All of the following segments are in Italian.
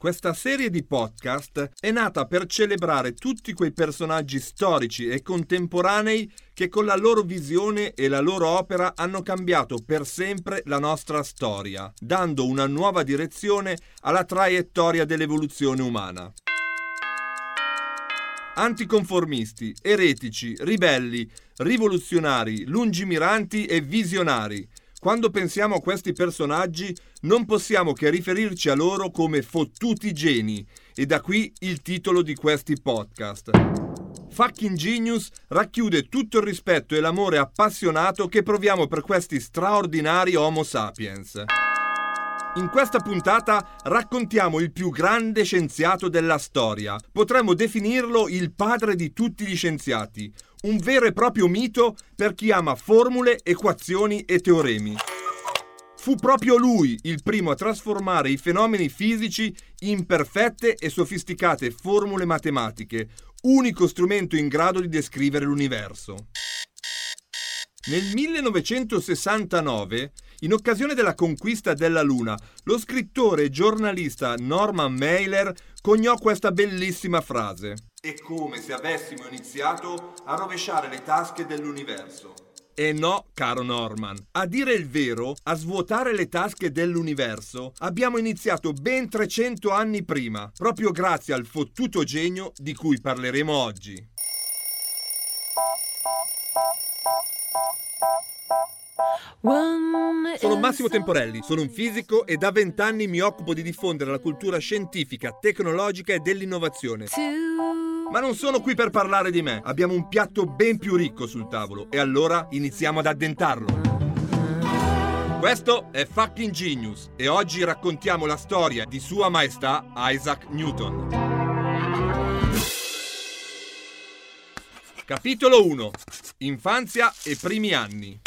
questa serie di podcast è nata per celebrare tutti quei personaggi storici e contemporanei che con la loro visione e la loro opera hanno cambiato per sempre la nostra storia, dando una nuova direzione alla traiettoria dell'evoluzione umana. Anticonformisti, eretici, ribelli, rivoluzionari, lungimiranti e visionari quando pensiamo a questi personaggi non possiamo che riferirci a loro come fottuti geni e da qui il titolo di questi podcast. Fucking Genius racchiude tutto il rispetto e l'amore appassionato che proviamo per questi straordinari Homo sapiens. In questa puntata raccontiamo il più grande scienziato della storia. Potremmo definirlo il padre di tutti gli scienziati, un vero e proprio mito per chi ama formule, equazioni e teoremi. Fu proprio lui il primo a trasformare i fenomeni fisici in perfette e sofisticate formule matematiche, unico strumento in grado di descrivere l'universo. Nel 1969, in occasione della conquista della Luna, lo scrittore e giornalista Norman Mailer coniò questa bellissima frase. È come se avessimo iniziato a rovesciare le tasche dell'universo. E no, caro Norman, a dire il vero, a svuotare le tasche dell'universo abbiamo iniziato ben 300 anni prima, proprio grazie al fottuto genio di cui parleremo oggi. Sono Massimo Temporelli, sono un fisico e da vent'anni mi occupo di diffondere la cultura scientifica, tecnologica e dell'innovazione. Ma non sono qui per parlare di me, abbiamo un piatto ben più ricco sul tavolo e allora iniziamo ad addentarlo. Questo è Fucking Genius e oggi raccontiamo la storia di Sua Maestà Isaac Newton. Capitolo 1 Infanzia e primi anni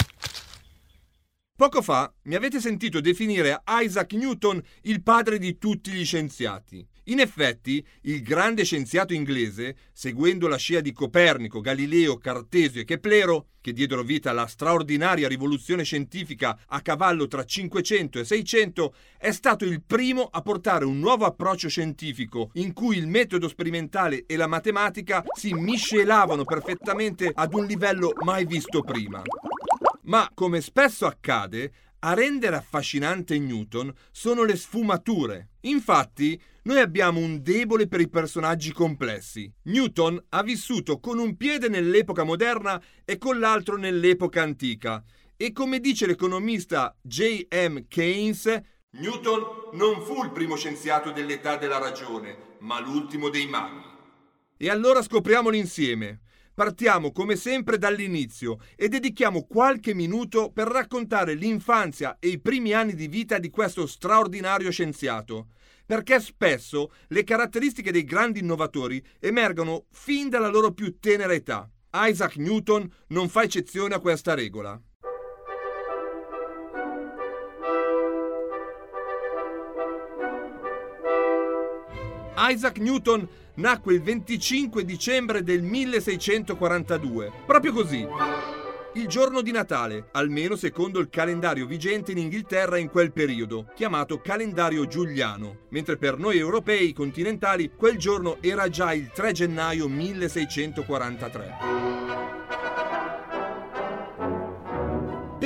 Poco fa mi avete sentito definire Isaac Newton il padre di tutti gli scienziati. In effetti, il grande scienziato inglese, seguendo la scia di Copernico, Galileo, Cartesio e Keplero, che diedero vita alla straordinaria rivoluzione scientifica a cavallo tra 500 e 600, è stato il primo a portare un nuovo approccio scientifico in cui il metodo sperimentale e la matematica si miscelavano perfettamente ad un livello mai visto prima. Ma, come spesso accade, a rendere affascinante Newton sono le sfumature. Infatti, noi abbiamo un debole per i personaggi complessi. Newton ha vissuto con un piede nell'epoca moderna e con l'altro nell'epoca antica. E come dice l'economista J.M. Keynes, Newton non fu il primo scienziato dell'età della ragione, ma l'ultimo dei maghi. E allora scopriamolo insieme. Partiamo come sempre dall'inizio e dedichiamo qualche minuto per raccontare l'infanzia e i primi anni di vita di questo straordinario scienziato, perché spesso le caratteristiche dei grandi innovatori emergono fin dalla loro più tenera età. Isaac Newton non fa eccezione a questa regola. Isaac Newton nacque il 25 dicembre del 1642. Proprio così. Il giorno di Natale, almeno secondo il calendario vigente in Inghilterra in quel periodo, chiamato calendario giuliano, mentre per noi europei continentali quel giorno era già il 3 gennaio 1643.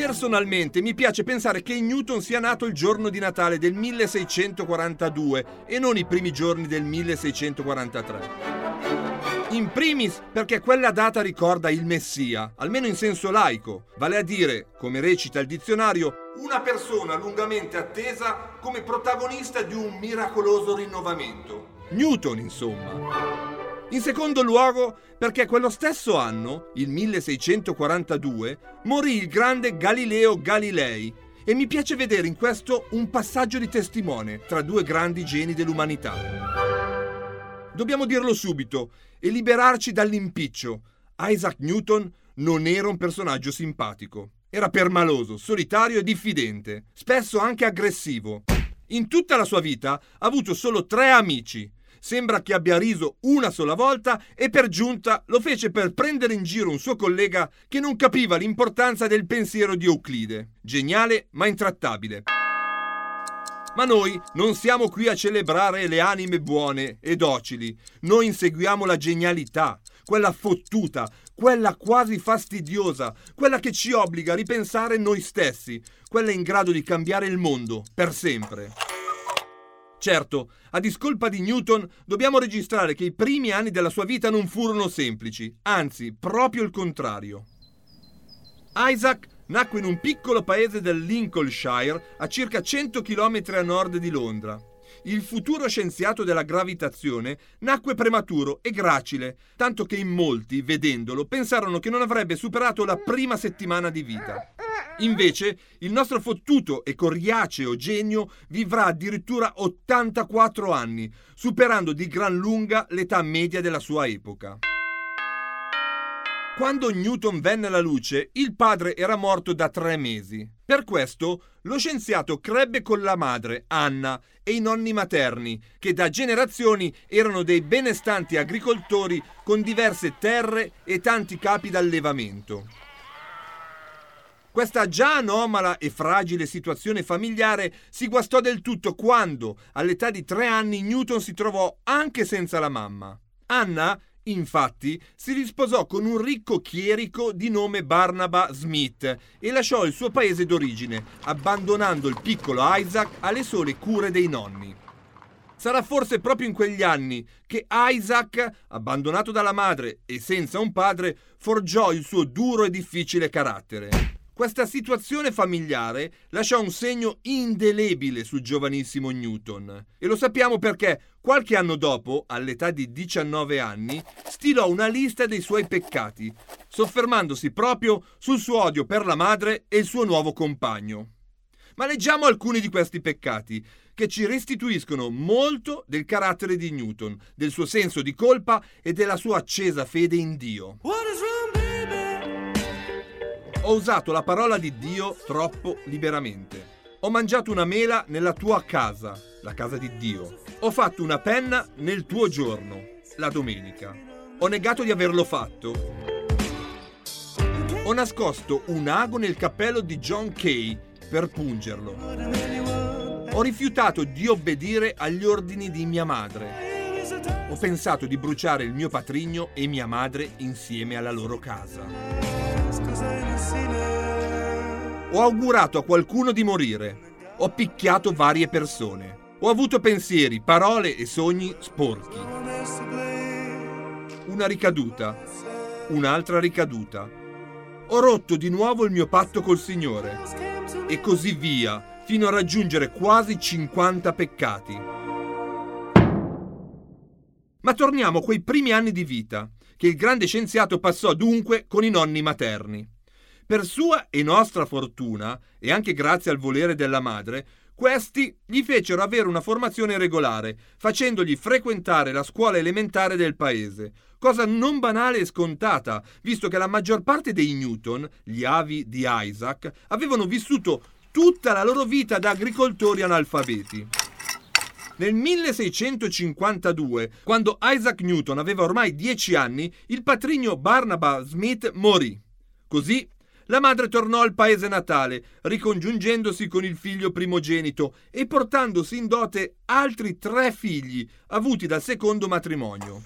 Personalmente mi piace pensare che Newton sia nato il giorno di Natale del 1642 e non i primi giorni del 1643. In primis perché quella data ricorda il Messia, almeno in senso laico, vale a dire, come recita il dizionario, una persona lungamente attesa come protagonista di un miracoloso rinnovamento. Newton, insomma. In secondo luogo, perché quello stesso anno, il 1642, morì il grande Galileo Galilei e mi piace vedere in questo un passaggio di testimone tra due grandi geni dell'umanità. Dobbiamo dirlo subito e liberarci dall'impiccio. Isaac Newton non era un personaggio simpatico. Era permaloso, solitario e diffidente, spesso anche aggressivo. In tutta la sua vita ha avuto solo tre amici. Sembra che abbia riso una sola volta e per giunta lo fece per prendere in giro un suo collega che non capiva l'importanza del pensiero di Euclide. Geniale ma intrattabile. Ma noi non siamo qui a celebrare le anime buone e docili. Noi inseguiamo la genialità, quella fottuta, quella quasi fastidiosa, quella che ci obbliga a ripensare noi stessi, quella in grado di cambiare il mondo per sempre. Certo, a discolpa di Newton, dobbiamo registrare che i primi anni della sua vita non furono semplici, anzi, proprio il contrario. Isaac nacque in un piccolo paese del Lincolnshire a circa 100 km a nord di Londra. Il futuro scienziato della gravitazione nacque prematuro e gracile, tanto che in molti, vedendolo, pensarono che non avrebbe superato la prima settimana di vita. Invece, il nostro fottuto e coriaceo genio vivrà addirittura 84 anni, superando di gran lunga l'età media della sua epoca. Quando Newton venne alla luce, il padre era morto da tre mesi. Per questo, lo scienziato crebbe con la madre, Anna, e i nonni materni, che da generazioni erano dei benestanti agricoltori con diverse terre e tanti capi d'allevamento. Questa già anomala e fragile situazione familiare si guastò del tutto quando, all'età di tre anni, Newton si trovò anche senza la mamma. Anna Infatti, si risposò con un ricco chierico di nome Barnaba Smith e lasciò il suo paese d'origine, abbandonando il piccolo Isaac alle sole cure dei nonni. Sarà forse proprio in quegli anni che Isaac, abbandonato dalla madre e senza un padre, forgiò il suo duro e difficile carattere. Questa situazione familiare lasciò un segno indelebile sul giovanissimo Newton e lo sappiamo perché qualche anno dopo, all'età di 19 anni, stilò una lista dei suoi peccati, soffermandosi proprio sul suo odio per la madre e il suo nuovo compagno. Ma leggiamo alcuni di questi peccati che ci restituiscono molto del carattere di Newton, del suo senso di colpa e della sua accesa fede in Dio. Ho usato la parola di Dio troppo liberamente. Ho mangiato una mela nella tua casa, la casa di Dio. Ho fatto una penna nel tuo giorno, la domenica. Ho negato di averlo fatto. Ho nascosto un ago nel cappello di John Kay per pungerlo. Ho rifiutato di obbedire agli ordini di mia madre. Ho pensato di bruciare il mio patrigno e mia madre insieme alla loro casa. Ho augurato a qualcuno di morire. Ho picchiato varie persone. Ho avuto pensieri, parole e sogni sporchi. Una ricaduta. Un'altra ricaduta. Ho rotto di nuovo il mio patto col Signore. E così via, fino a raggiungere quasi 50 peccati. Ma torniamo a quei primi anni di vita, che il grande scienziato passò dunque con i nonni materni. Per sua e nostra fortuna, e anche grazie al volere della madre, questi gli fecero avere una formazione regolare, facendogli frequentare la scuola elementare del paese, cosa non banale e scontata, visto che la maggior parte dei Newton, gli avi di Isaac, avevano vissuto tutta la loro vita da agricoltori analfabeti. Nel 1652, quando Isaac Newton aveva ormai dieci anni, il patrigno Barnaba Smith morì. Così la madre tornò al paese natale, ricongiungendosi con il figlio primogenito e portandosi in dote altri tre figli avuti dal secondo matrimonio.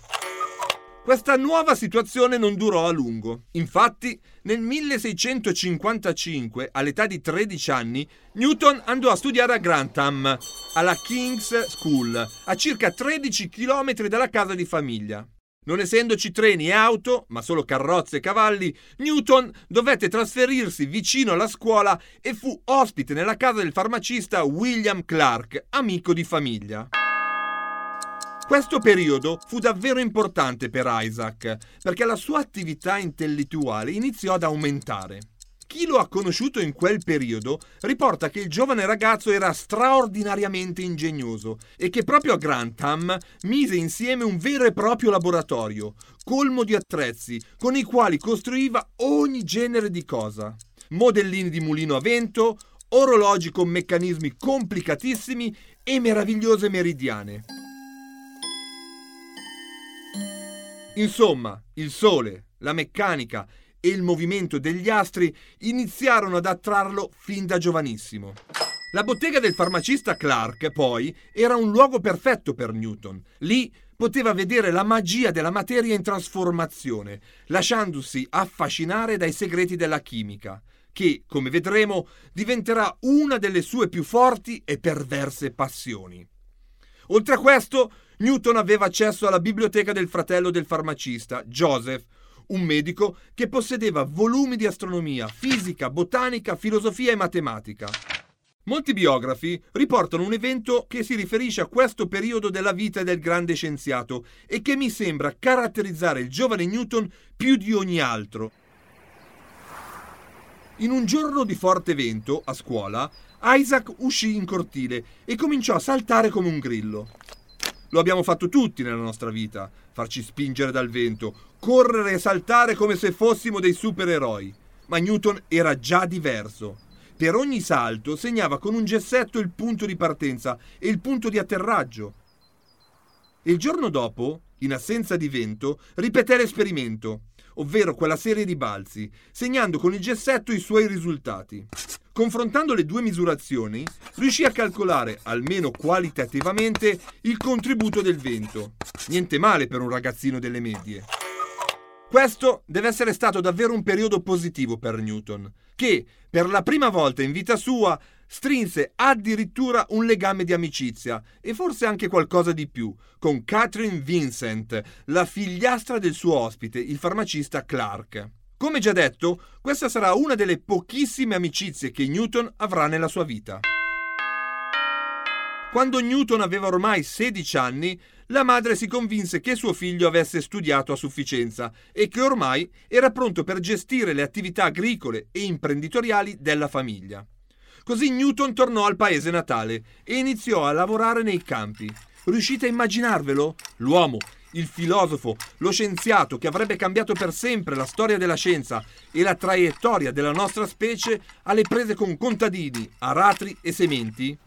Questa nuova situazione non durò a lungo. Infatti, nel 1655, all'età di 13 anni, Newton andò a studiare a Grantham, alla King's School, a circa 13 km dalla casa di famiglia. Non essendoci treni e auto, ma solo carrozze e cavalli, Newton dovette trasferirsi vicino alla scuola e fu ospite nella casa del farmacista William Clark, amico di famiglia. Questo periodo fu davvero importante per Isaac, perché la sua attività intellettuale iniziò ad aumentare. Chi lo ha conosciuto in quel periodo riporta che il giovane ragazzo era straordinariamente ingegnoso e che proprio a Grantham mise insieme un vero e proprio laboratorio, colmo di attrezzi, con i quali costruiva ogni genere di cosa. Modellini di mulino a vento, orologi con meccanismi complicatissimi e meravigliose meridiane. Insomma, il Sole, la meccanica e il movimento degli astri iniziarono ad attrarlo fin da giovanissimo. La bottega del farmacista Clark, poi, era un luogo perfetto per Newton. Lì poteva vedere la magia della materia in trasformazione, lasciandosi affascinare dai segreti della chimica, che, come vedremo, diventerà una delle sue più forti e perverse passioni. Oltre a questo, Newton aveva accesso alla biblioteca del fratello del farmacista, Joseph, un medico che possedeva volumi di astronomia, fisica, botanica, filosofia e matematica. Molti biografi riportano un evento che si riferisce a questo periodo della vita del grande scienziato e che mi sembra caratterizzare il giovane Newton più di ogni altro. In un giorno di forte vento, a scuola, Isaac uscì in cortile e cominciò a saltare come un grillo. Lo abbiamo fatto tutti nella nostra vita, farci spingere dal vento, correre e saltare come se fossimo dei supereroi. Ma Newton era già diverso. Per ogni salto segnava con un gessetto il punto di partenza e il punto di atterraggio. il giorno dopo, in assenza di vento, ripeté l'esperimento, ovvero quella serie di balzi, segnando con il gessetto i suoi risultati. Confrontando le due misurazioni, riuscì a calcolare, almeno qualitativamente, il contributo del vento. Niente male per un ragazzino delle medie. Questo deve essere stato davvero un periodo positivo per Newton, che, per la prima volta in vita sua, strinse addirittura un legame di amicizia e forse anche qualcosa di più con Catherine Vincent, la figliastra del suo ospite, il farmacista Clark. Come già detto, questa sarà una delle pochissime amicizie che Newton avrà nella sua vita. Quando Newton aveva ormai 16 anni, la madre si convinse che suo figlio avesse studiato a sufficienza e che ormai era pronto per gestire le attività agricole e imprenditoriali della famiglia. Così Newton tornò al paese natale e iniziò a lavorare nei campi. Riuscite a immaginarvelo? L'uomo il filosofo, lo scienziato che avrebbe cambiato per sempre la storia della scienza e la traiettoria della nostra specie alle prese con contadini, aratri e sementi?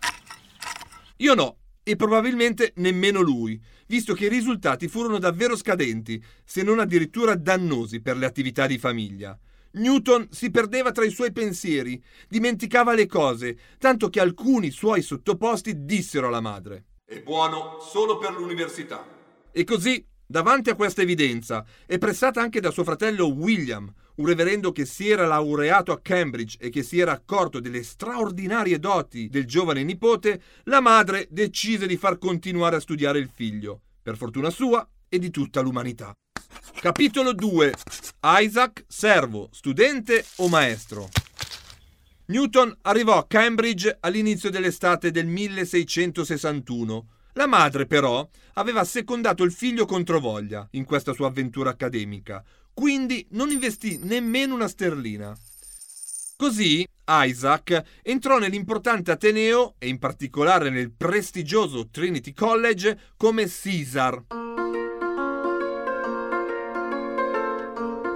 Io no, e probabilmente nemmeno lui, visto che i risultati furono davvero scadenti, se non addirittura dannosi per le attività di famiglia. Newton si perdeva tra i suoi pensieri, dimenticava le cose, tanto che alcuni suoi sottoposti dissero alla madre: È buono solo per l'università. E così, davanti a questa evidenza, e pressata anche da suo fratello William, un reverendo che si era laureato a Cambridge e che si era accorto delle straordinarie doti del giovane nipote, la madre decise di far continuare a studiare il figlio, per fortuna sua e di tutta l'umanità. Capitolo 2. Isaac, servo, studente o maestro? Newton arrivò a Cambridge all'inizio dell'estate del 1661 la madre, però, aveva secondato il figlio controvoglia in questa sua avventura accademica, quindi non investì nemmeno una sterlina. Così Isaac entrò nell'importante Ateneo e in particolare nel prestigioso Trinity College come Caesar.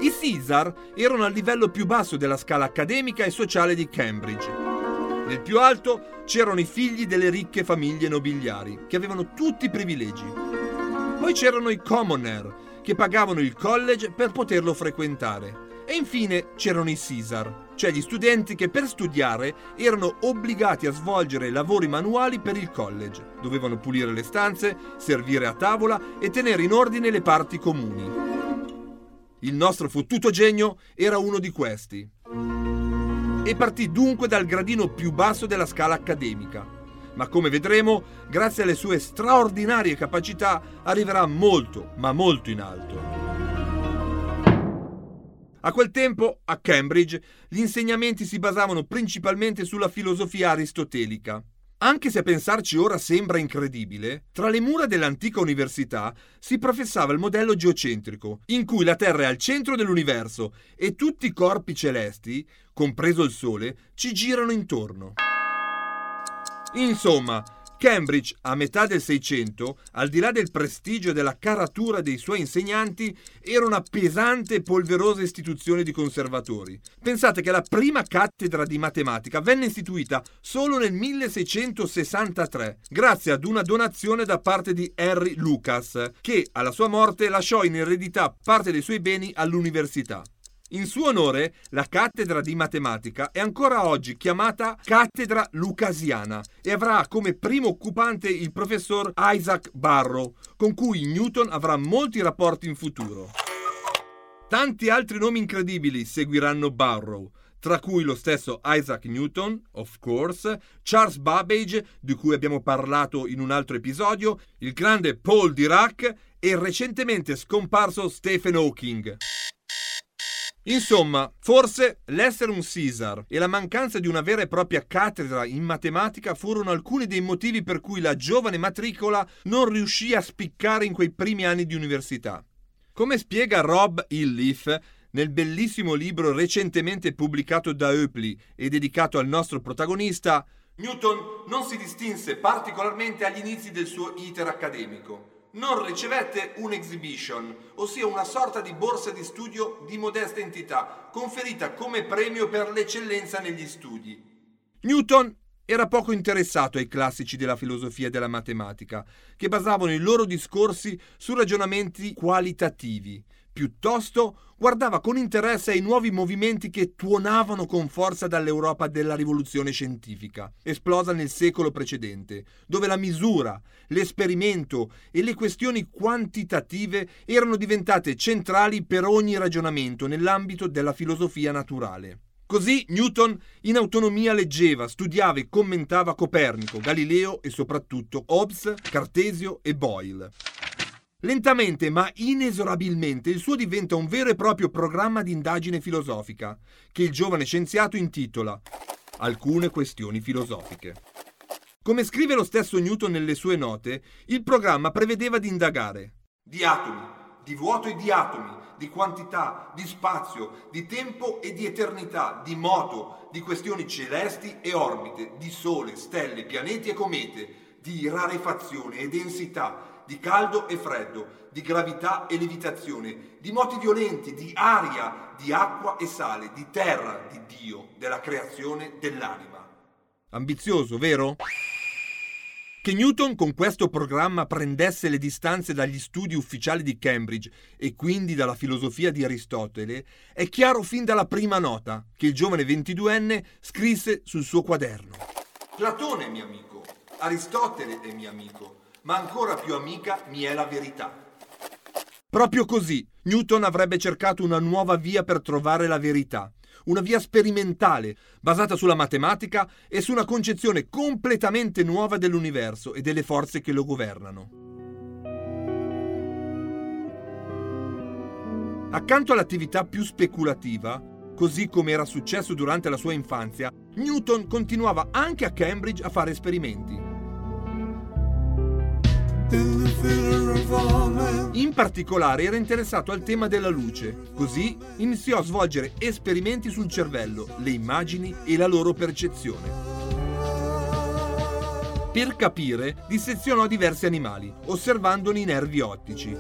I Caesar erano al livello più basso della scala accademica e sociale di Cambridge. Nel più alto c'erano i figli delle ricche famiglie nobiliari, che avevano tutti i privilegi. Poi c'erano i commoner, che pagavano il college per poterlo frequentare. E infine c'erano i Caesar, cioè gli studenti che per studiare erano obbligati a svolgere lavori manuali per il college. Dovevano pulire le stanze, servire a tavola e tenere in ordine le parti comuni. Il nostro fottuto genio era uno di questi e partì dunque dal gradino più basso della scala accademica. Ma come vedremo, grazie alle sue straordinarie capacità arriverà molto, ma molto in alto. A quel tempo, a Cambridge, gli insegnamenti si basavano principalmente sulla filosofia aristotelica. Anche se a pensarci ora sembra incredibile, tra le mura dell'antica università si professava il modello geocentrico, in cui la Terra è al centro dell'universo e tutti i corpi celesti, compreso il Sole, ci girano intorno. Insomma, Cambridge, a metà del Seicento, al di là del prestigio e della caratura dei suoi insegnanti, era una pesante e polverosa istituzione di conservatori. Pensate che la prima cattedra di matematica venne istituita solo nel 1663, grazie ad una donazione da parte di Henry Lucas, che alla sua morte lasciò in eredità parte dei suoi beni all'università. In suo onore, la cattedra di matematica è ancora oggi chiamata cattedra lucasiana e avrà come primo occupante il professor Isaac Barrow, con cui Newton avrà molti rapporti in futuro. Tanti altri nomi incredibili seguiranno Barrow, tra cui lo stesso Isaac Newton, of course, Charles Babbage, di cui abbiamo parlato in un altro episodio, il grande Paul Dirac e il recentemente scomparso Stephen Hawking. Insomma, forse l'essere un Caesar e la mancanza di una vera e propria cattedra in matematica furono alcuni dei motivi per cui la giovane matricola non riuscì a spiccare in quei primi anni di università. Come spiega Rob Illiff nel bellissimo libro recentemente pubblicato da Oepli e dedicato al nostro protagonista, Newton non si distinse particolarmente agli inizi del suo iter accademico non ricevette un exhibition, ossia una sorta di borsa di studio di modesta entità, conferita come premio per l'eccellenza negli studi. Newton era poco interessato ai classici della filosofia e della matematica, che basavano i loro discorsi su ragionamenti qualitativi, Piuttosto guardava con interesse ai nuovi movimenti che tuonavano con forza dall'Europa della rivoluzione scientifica, esplosa nel secolo precedente, dove la misura, l'esperimento e le questioni quantitative erano diventate centrali per ogni ragionamento nell'ambito della filosofia naturale. Così Newton in autonomia leggeva, studiava e commentava Copernico, Galileo e soprattutto Hobbes, Cartesio e Boyle. Lentamente ma inesorabilmente il suo diventa un vero e proprio programma di indagine filosofica, che il giovane scienziato intitola Alcune questioni filosofiche. Come scrive lo stesso Newton nelle sue note, il programma prevedeva di indagare di atomi, di vuoto e di atomi, di quantità, di spazio, di tempo e di eternità, di moto, di questioni celesti e orbite, di sole, stelle, pianeti e comete, di rarefazione e densità, di caldo e freddo, di gravità e levitazione, di moti violenti, di aria, di acqua e sale, di terra, di Dio, della creazione dell'anima. Ambizioso, vero? Che Newton con questo programma prendesse le distanze dagli studi ufficiali di Cambridge e quindi dalla filosofia di Aristotele è chiaro fin dalla prima nota che il giovane 22enne scrisse sul suo quaderno. Platone è mio amico, Aristotele è mio amico, ma ancora più amica mi è la verità. Proprio così, Newton avrebbe cercato una nuova via per trovare la verità, una via sperimentale, basata sulla matematica e su una concezione completamente nuova dell'universo e delle forze che lo governano. Accanto all'attività più speculativa, così come era successo durante la sua infanzia, Newton continuava anche a Cambridge a fare esperimenti. In particolare era interessato al tema della luce, così iniziò a svolgere esperimenti sul cervello, le immagini e la loro percezione. Per capire, dissezionò diversi animali, osservandone i nervi ottici.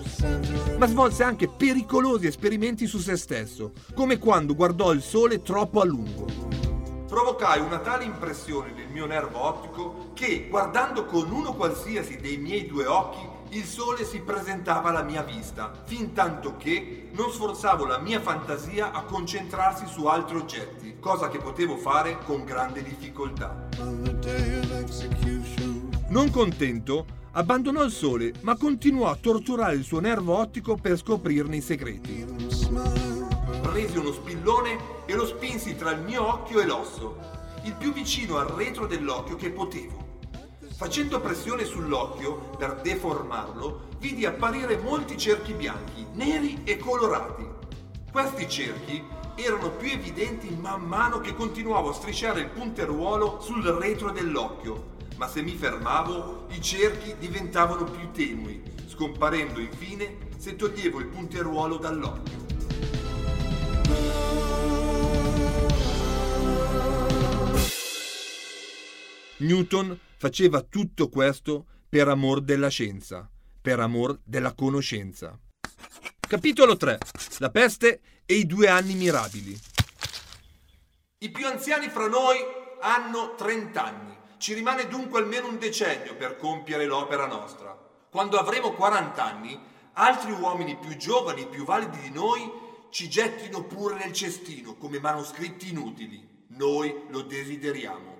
Ma svolse anche pericolosi esperimenti su se stesso, come quando guardò il sole troppo a lungo provocai una tale impressione nel mio nervo ottico che, guardando con uno qualsiasi dei miei due occhi, il sole si presentava alla mia vista, fin tanto che non sforzavo la mia fantasia a concentrarsi su altri oggetti, cosa che potevo fare con grande difficoltà. Non contento, abbandonò il sole, ma continuò a torturare il suo nervo ottico per scoprirne i segreti presi uno spillone e lo spinsi tra il mio occhio e l'osso, il più vicino al retro dell'occhio che potevo. Facendo pressione sull'occhio per deformarlo, vidi apparire molti cerchi bianchi, neri e colorati. Questi cerchi erano più evidenti man mano che continuavo a strisciare il punteruolo sul retro dell'occhio, ma se mi fermavo i cerchi diventavano più tenui, scomparendo infine se toglievo il punteruolo dall'occhio. Newton faceva tutto questo per amor della scienza, per amor della conoscenza. Capitolo 3. La peste e i due anni mirabili. I più anziani fra noi hanno 30 anni. Ci rimane dunque almeno un decennio per compiere l'opera nostra. Quando avremo 40 anni, altri uomini più giovani e più validi di noi ci gettino pure nel cestino come manoscritti inutili. Noi lo desideriamo.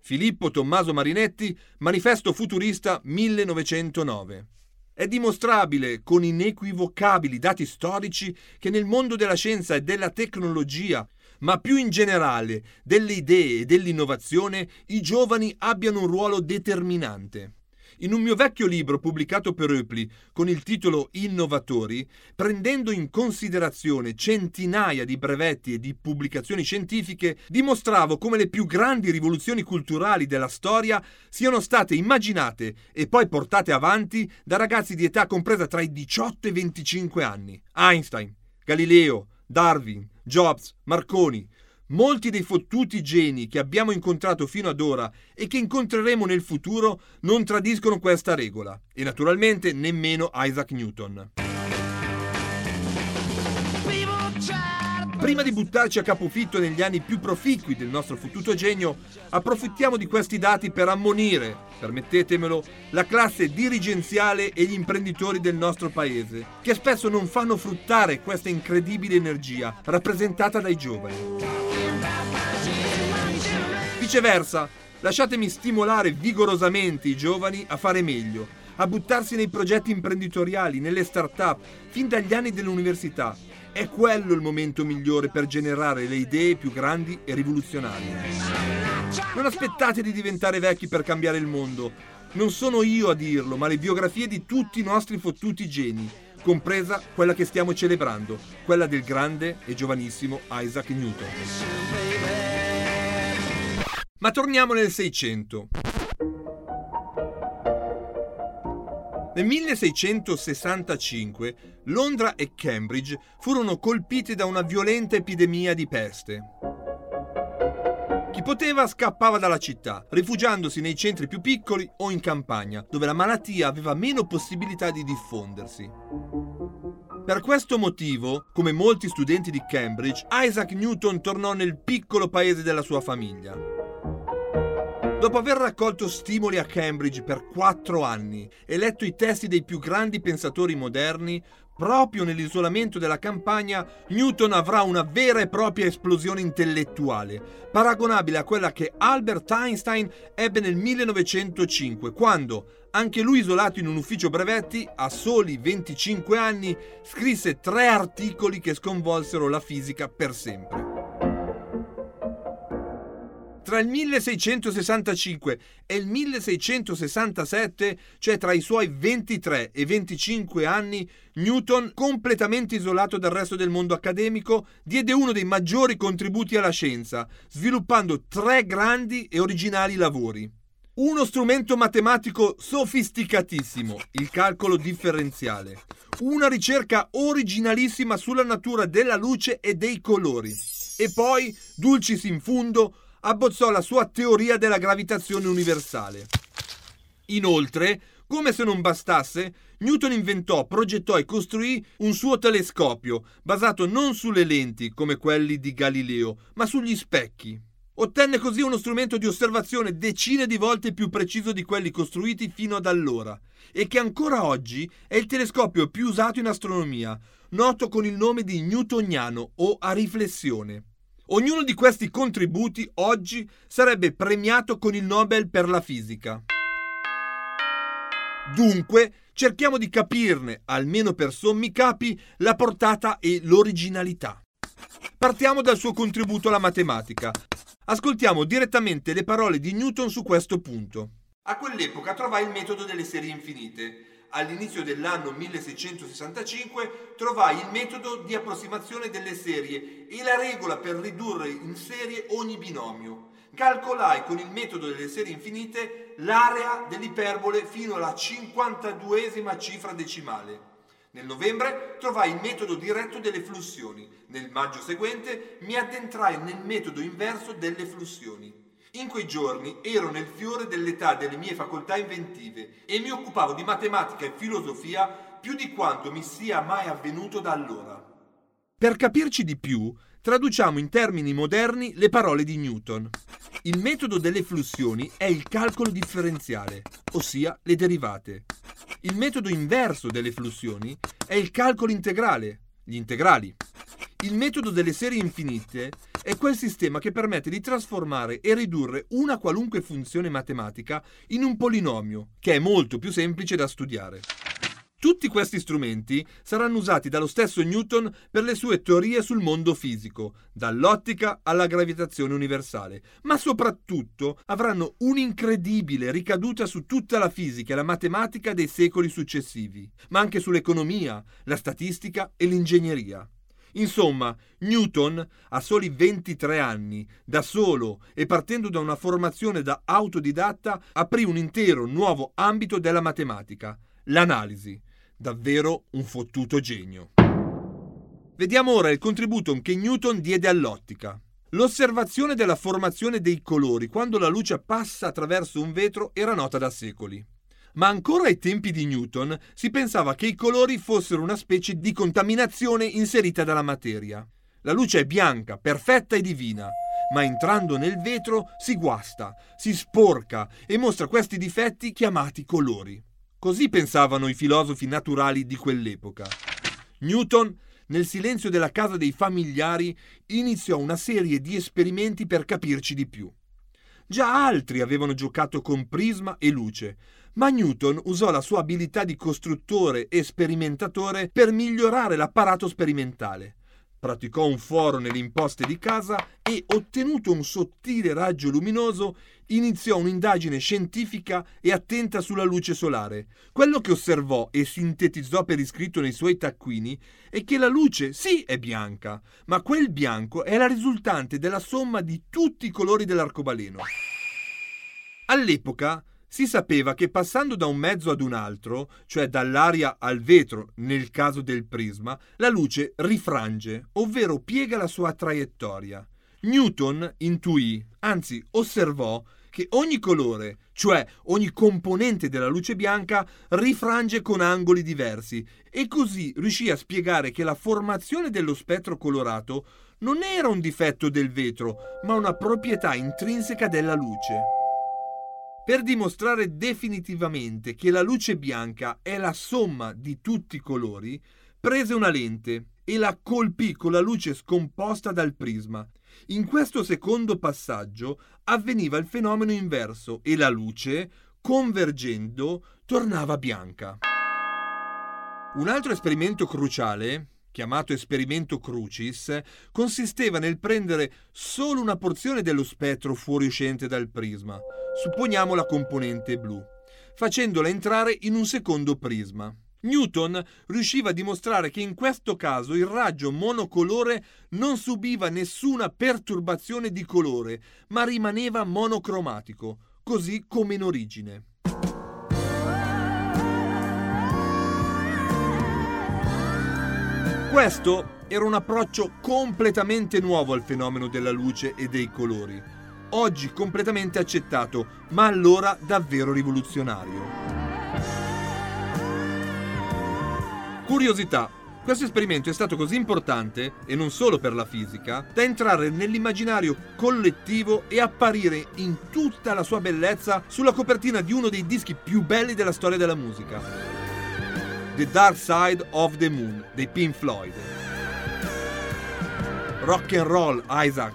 Filippo Tommaso Marinetti, Manifesto Futurista 1909. È dimostrabile con inequivocabili dati storici che nel mondo della scienza e della tecnologia ma più in generale delle idee e dell'innovazione, i giovani abbiano un ruolo determinante. In un mio vecchio libro pubblicato per Eupli con il titolo Innovatori, prendendo in considerazione centinaia di brevetti e di pubblicazioni scientifiche, dimostravo come le più grandi rivoluzioni culturali della storia siano state immaginate e poi portate avanti da ragazzi di età compresa tra i 18 e i 25 anni. Einstein, Galileo, Darwin, Jobs, Marconi, molti dei fottuti geni che abbiamo incontrato fino ad ora e che incontreremo nel futuro non tradiscono questa regola e naturalmente nemmeno Isaac Newton. Prima di buttarci a capofitto negli anni più proficui del nostro fottuto genio, approfittiamo di questi dati per ammonire, permettetemelo, la classe dirigenziale e gli imprenditori del nostro paese, che spesso non fanno fruttare questa incredibile energia rappresentata dai giovani. Viceversa, lasciatemi stimolare vigorosamente i giovani a fare meglio, a buttarsi nei progetti imprenditoriali, nelle start-up, fin dagli anni dell'università è quello il momento migliore per generare le idee più grandi e rivoluzionarie. Non aspettate di diventare vecchi per cambiare il mondo. Non sono io a dirlo, ma le biografie di tutti i nostri fottuti geni, compresa quella che stiamo celebrando, quella del grande e giovanissimo Isaac Newton. Ma torniamo nel 600. Nel 1665 Londra e Cambridge furono colpite da una violenta epidemia di peste. Chi poteva scappava dalla città, rifugiandosi nei centri più piccoli o in campagna, dove la malattia aveva meno possibilità di diffondersi. Per questo motivo, come molti studenti di Cambridge, Isaac Newton tornò nel piccolo paese della sua famiglia. Dopo aver raccolto stimoli a Cambridge per quattro anni e letto i testi dei più grandi pensatori moderni, proprio nell'isolamento della campagna Newton avrà una vera e propria esplosione intellettuale, paragonabile a quella che Albert Einstein ebbe nel 1905, quando, anche lui isolato in un ufficio brevetti, a soli 25 anni, scrisse tre articoli che sconvolsero la fisica per sempre. Tra il 1665 e il 1667, cioè tra i suoi 23 e 25 anni, Newton, completamente isolato dal resto del mondo accademico, diede uno dei maggiori contributi alla scienza, sviluppando tre grandi e originali lavori. Uno strumento matematico sofisticatissimo, il calcolo differenziale. Una ricerca originalissima sulla natura della luce e dei colori. E poi, dulcis in fundo, abbozzò la sua teoria della gravitazione universale. Inoltre, come se non bastasse, Newton inventò, progettò e costruì un suo telescopio, basato non sulle lenti come quelli di Galileo, ma sugli specchi. Ottenne così uno strumento di osservazione decine di volte più preciso di quelli costruiti fino ad allora, e che ancora oggi è il telescopio più usato in astronomia, noto con il nome di newtoniano o a riflessione. Ognuno di questi contributi oggi sarebbe premiato con il Nobel per la fisica. Dunque, cerchiamo di capirne, almeno per sommi capi, la portata e l'originalità. Partiamo dal suo contributo alla matematica. Ascoltiamo direttamente le parole di Newton su questo punto. A quell'epoca trovai il metodo delle serie infinite all'inizio dell'anno 1665 trovai il metodo di approssimazione delle serie e la regola per ridurre in serie ogni binomio. calcolai con il metodo delle serie infinite l'area dell'iperbole fino alla 52esima cifra decimale. Nel novembre trovai il metodo diretto delle flussioni. Nel maggio seguente mi addentrai nel metodo inverso delle flussioni. In quei giorni ero nel fiore dell'età delle mie facoltà inventive e mi occupavo di matematica e filosofia più di quanto mi sia mai avvenuto da allora. Per capirci di più, traduciamo in termini moderni le parole di Newton. Il metodo delle flussioni è il calcolo differenziale, ossia le derivate. Il metodo inverso delle flussioni è il calcolo integrale, gli integrali. Il metodo delle serie infinite è quel sistema che permette di trasformare e ridurre una qualunque funzione matematica in un polinomio, che è molto più semplice da studiare. Tutti questi strumenti saranno usati dallo stesso Newton per le sue teorie sul mondo fisico, dall'ottica alla gravitazione universale, ma soprattutto avranno un'incredibile ricaduta su tutta la fisica e la matematica dei secoli successivi, ma anche sull'economia, la statistica e l'ingegneria. Insomma, Newton, a soli 23 anni, da solo e partendo da una formazione da autodidatta, aprì un intero nuovo ambito della matematica, l'analisi Davvero un fottuto genio. Vediamo ora il contributo che Newton diede all'ottica. L'osservazione della formazione dei colori quando la luce passa attraverso un vetro era nota da secoli. Ma ancora ai tempi di Newton si pensava che i colori fossero una specie di contaminazione inserita dalla materia. La luce è bianca, perfetta e divina, ma entrando nel vetro si guasta, si sporca e mostra questi difetti chiamati colori. Così pensavano i filosofi naturali di quell'epoca. Newton, nel silenzio della casa dei familiari, iniziò una serie di esperimenti per capirci di più. Già altri avevano giocato con prisma e luce, ma Newton usò la sua abilità di costruttore e sperimentatore per migliorare l'apparato sperimentale praticò un foro nelle imposte di casa e, ottenuto un sottile raggio luminoso, iniziò un'indagine scientifica e attenta sulla luce solare. Quello che osservò e sintetizzò per iscritto nei suoi taccuini è che la luce sì è bianca, ma quel bianco è la risultante della somma di tutti i colori dell'arcobaleno. All'epoca si sapeva che passando da un mezzo ad un altro, cioè dall'aria al vetro nel caso del prisma, la luce rifrange, ovvero piega la sua traiettoria. Newton intuì, anzi osservò, che ogni colore, cioè ogni componente della luce bianca, rifrange con angoli diversi e così riuscì a spiegare che la formazione dello spettro colorato non era un difetto del vetro, ma una proprietà intrinseca della luce. Per dimostrare definitivamente che la luce bianca è la somma di tutti i colori, prese una lente e la colpì con la luce scomposta dal prisma. In questo secondo passaggio avveniva il fenomeno inverso e la luce, convergendo, tornava bianca. Un altro esperimento cruciale, chiamato esperimento Crucis, consisteva nel prendere solo una porzione dello spettro fuoriuscente dal prisma supponiamo la componente blu, facendola entrare in un secondo prisma. Newton riusciva a dimostrare che in questo caso il raggio monocolore non subiva nessuna perturbazione di colore, ma rimaneva monocromatico, così come in origine. Questo era un approccio completamente nuovo al fenomeno della luce e dei colori oggi completamente accettato, ma allora davvero rivoluzionario. Curiosità. Questo esperimento è stato così importante, e non solo per la fisica, da entrare nell'immaginario collettivo e apparire in tutta la sua bellezza sulla copertina di uno dei dischi più belli della storia della musica. The Dark Side of the Moon dei Pink Floyd. Rock and roll, Isaac.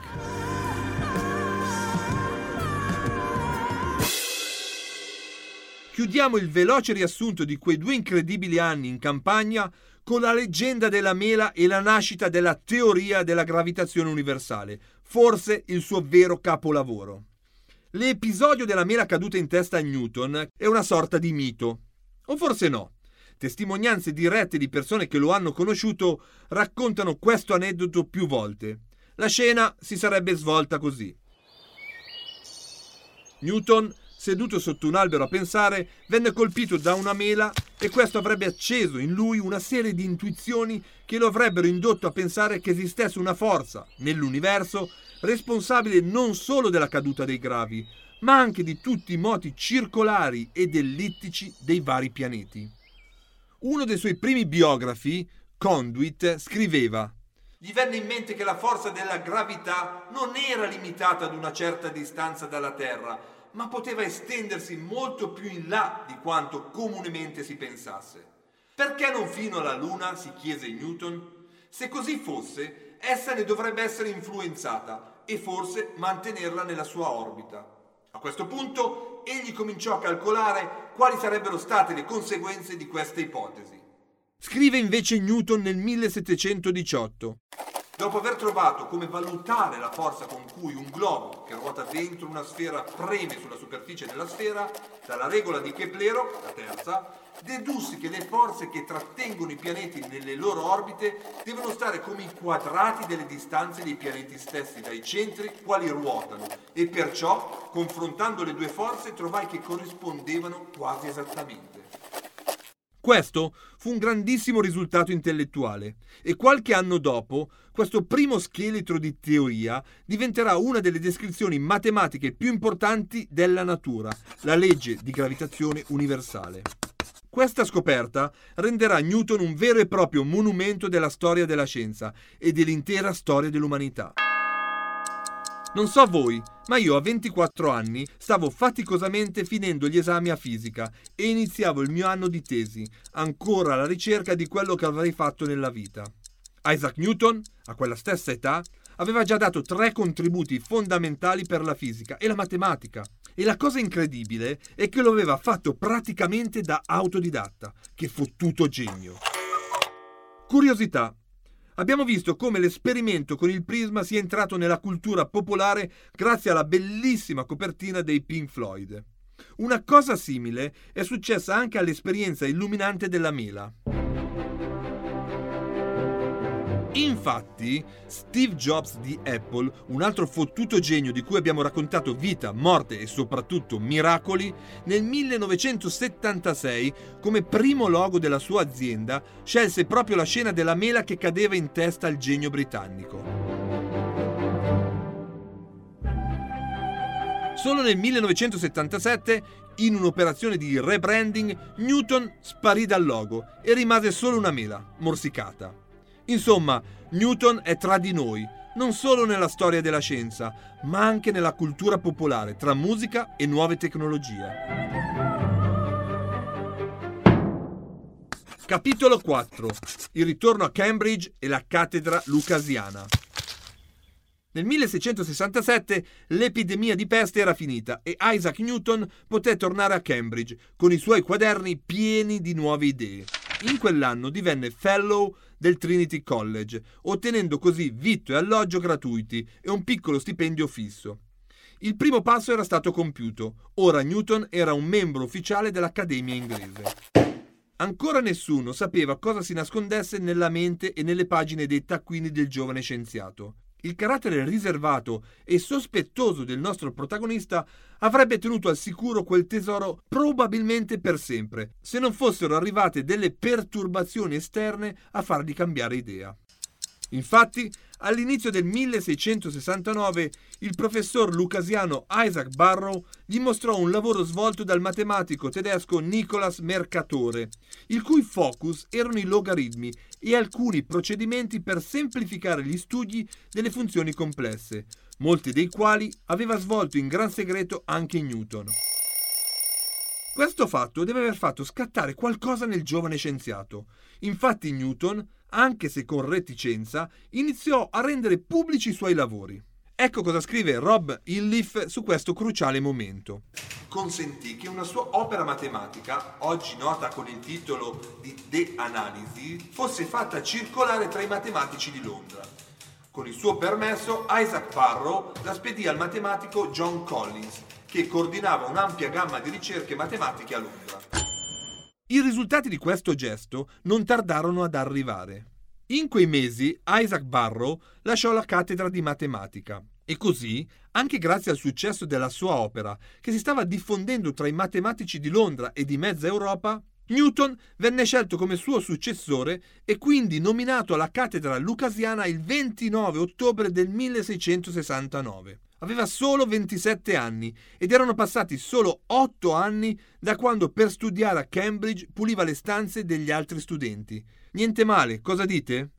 Chiudiamo il veloce riassunto di quei due incredibili anni in campagna con la leggenda della mela e la nascita della teoria della gravitazione universale, forse il suo vero capolavoro. L'episodio della mela caduta in testa a Newton è una sorta di mito, o forse no. Testimonianze dirette di persone che lo hanno conosciuto raccontano questo aneddoto più volte. La scena si sarebbe svolta così. Newton, seduto sotto un albero a pensare, venne colpito da una mela e questo avrebbe acceso in lui una serie di intuizioni che lo avrebbero indotto a pensare che esistesse una forza nell'universo responsabile non solo della caduta dei gravi, ma anche di tutti i moti circolari ed ellittici dei vari pianeti. Uno dei suoi primi biografi, Conduit, scriveva gli venne in mente che la forza della gravità non era limitata ad una certa distanza dalla Terra, ma poteva estendersi molto più in là di quanto comunemente si pensasse. Perché non fino alla Luna? si chiese Newton. Se così fosse, essa ne dovrebbe essere influenzata e forse mantenerla nella sua orbita. A questo punto egli cominciò a calcolare quali sarebbero state le conseguenze di questa ipotesi. Scrive invece Newton nel 1718. Dopo aver trovato come valutare la forza con cui un globo che ruota dentro una sfera preme sulla superficie della sfera, dalla regola di Keplero, la terza, dedussi che le forze che trattengono i pianeti nelle loro orbite devono stare come i quadrati delle distanze dei pianeti stessi dai centri quali ruotano e perciò, confrontando le due forze, trovai che corrispondevano quasi esattamente. Questo fu un grandissimo risultato intellettuale e qualche anno dopo questo primo scheletro di teoria diventerà una delle descrizioni matematiche più importanti della natura, la legge di gravitazione universale. Questa scoperta renderà Newton un vero e proprio monumento della storia della scienza e dell'intera storia dell'umanità. Non so voi, ma io a 24 anni stavo faticosamente finendo gli esami a fisica e iniziavo il mio anno di tesi, ancora alla ricerca di quello che avrei fatto nella vita. Isaac Newton, a quella stessa età, aveva già dato tre contributi fondamentali per la fisica e la matematica. E la cosa incredibile è che lo aveva fatto praticamente da autodidatta. Che fottuto genio. Curiosità. Abbiamo visto come l'esperimento con il prisma sia entrato nella cultura popolare grazie alla bellissima copertina dei Pink Floyd. Una cosa simile è successa anche all'esperienza illuminante della mela. Infatti, Steve Jobs di Apple, un altro fottuto genio di cui abbiamo raccontato vita, morte e soprattutto miracoli, nel 1976, come primo logo della sua azienda, scelse proprio la scena della mela che cadeva in testa al genio britannico. Solo nel 1977, in un'operazione di rebranding, Newton sparì dal logo e rimase solo una mela, morsicata. Insomma, Newton è tra di noi, non solo nella storia della scienza, ma anche nella cultura popolare, tra musica e nuove tecnologie. Capitolo 4. Il ritorno a Cambridge e la cattedra lucasiana. Nel 1667 l'epidemia di peste era finita e Isaac Newton poté tornare a Cambridge con i suoi quaderni pieni di nuove idee. In quell'anno divenne Fellow del Trinity College, ottenendo così vitto e alloggio gratuiti e un piccolo stipendio fisso. Il primo passo era stato compiuto, ora Newton era un membro ufficiale dell'Accademia inglese. Ancora nessuno sapeva cosa si nascondesse nella mente e nelle pagine dei taccuini del giovane scienziato. Il carattere riservato e sospettoso del nostro protagonista avrebbe tenuto al sicuro quel tesoro probabilmente per sempre, se non fossero arrivate delle perturbazioni esterne a fargli cambiare idea. Infatti, all'inizio del 1669 il professor lucasiano Isaac Barrow gli mostrò un lavoro svolto dal matematico tedesco Nicolas Mercatore, il cui focus erano i logaritmi e alcuni procedimenti per semplificare gli studi delle funzioni complesse, molti dei quali aveva svolto in gran segreto anche Newton. Questo fatto deve aver fatto scattare qualcosa nel giovane scienziato. Infatti Newton anche se con reticenza, iniziò a rendere pubblici i suoi lavori. Ecco cosa scrive Rob Illiff su questo cruciale momento. Consentì che una sua opera matematica, oggi nota con il titolo di De Analisi, fosse fatta circolare tra i matematici di Londra. Con il suo permesso, Isaac Barrow la spedì al matematico John Collins, che coordinava un'ampia gamma di ricerche matematiche a Londra. I risultati di questo gesto non tardarono ad arrivare. In quei mesi Isaac Barrow lasciò la cattedra di matematica e così, anche grazie al successo della sua opera, che si stava diffondendo tra i matematici di Londra e di mezza Europa, Newton venne scelto come suo successore e quindi nominato alla cattedra lucasiana il 29 ottobre del 1669. Aveva solo 27 anni ed erano passati solo 8 anni da quando per studiare a Cambridge puliva le stanze degli altri studenti. Niente male, cosa dite?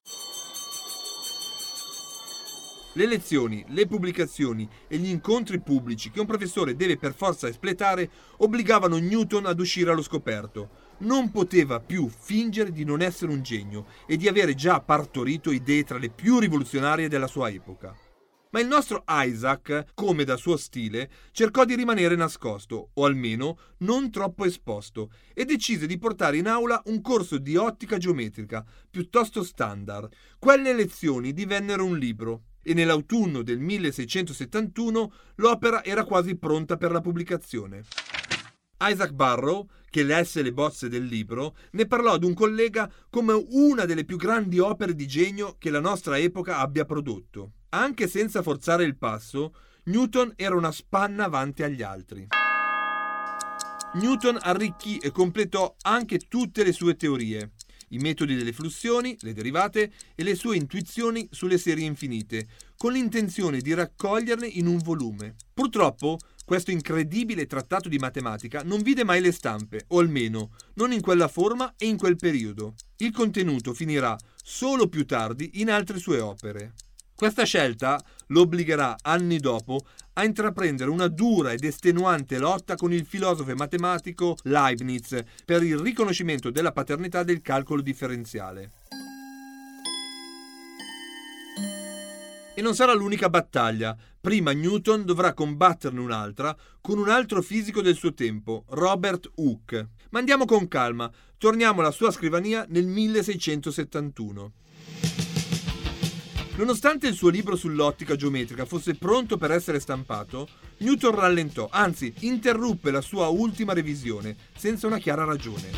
Le lezioni, le pubblicazioni e gli incontri pubblici che un professore deve per forza espletare obbligavano Newton ad uscire allo scoperto. Non poteva più fingere di non essere un genio e di avere già partorito idee tra le più rivoluzionarie della sua epoca. Ma il nostro Isaac, come da suo stile, cercò di rimanere nascosto, o almeno non troppo esposto, e decise di portare in aula un corso di ottica geometrica, piuttosto standard. Quelle lezioni divennero un libro, e nell'autunno del 1671 l'opera era quasi pronta per la pubblicazione. Isaac Barrow, che lesse le bozze del libro, ne parlò ad un collega come una delle più grandi opere di genio che la nostra epoca abbia prodotto. Anche senza forzare il passo, Newton era una spanna avanti agli altri. Newton arricchì e completò anche tutte le sue teorie i metodi delle flussioni, le derivate e le sue intuizioni sulle serie infinite, con l'intenzione di raccoglierle in un volume. Purtroppo, questo incredibile trattato di matematica non vide mai le stampe, o almeno non in quella forma e in quel periodo. Il contenuto finirà solo più tardi in altre sue opere. Questa scelta lo obbligherà anni dopo a intraprendere una dura ed estenuante lotta con il filosofo e matematico Leibniz per il riconoscimento della paternità del calcolo differenziale. E non sarà l'unica battaglia. Prima Newton dovrà combatterne un'altra con un altro fisico del suo tempo, Robert Hooke. Ma andiamo con calma, torniamo alla sua scrivania nel 1671. Nonostante il suo libro sull'ottica geometrica fosse pronto per essere stampato, Newton rallentò, anzi interruppe la sua ultima revisione, senza una chiara ragione.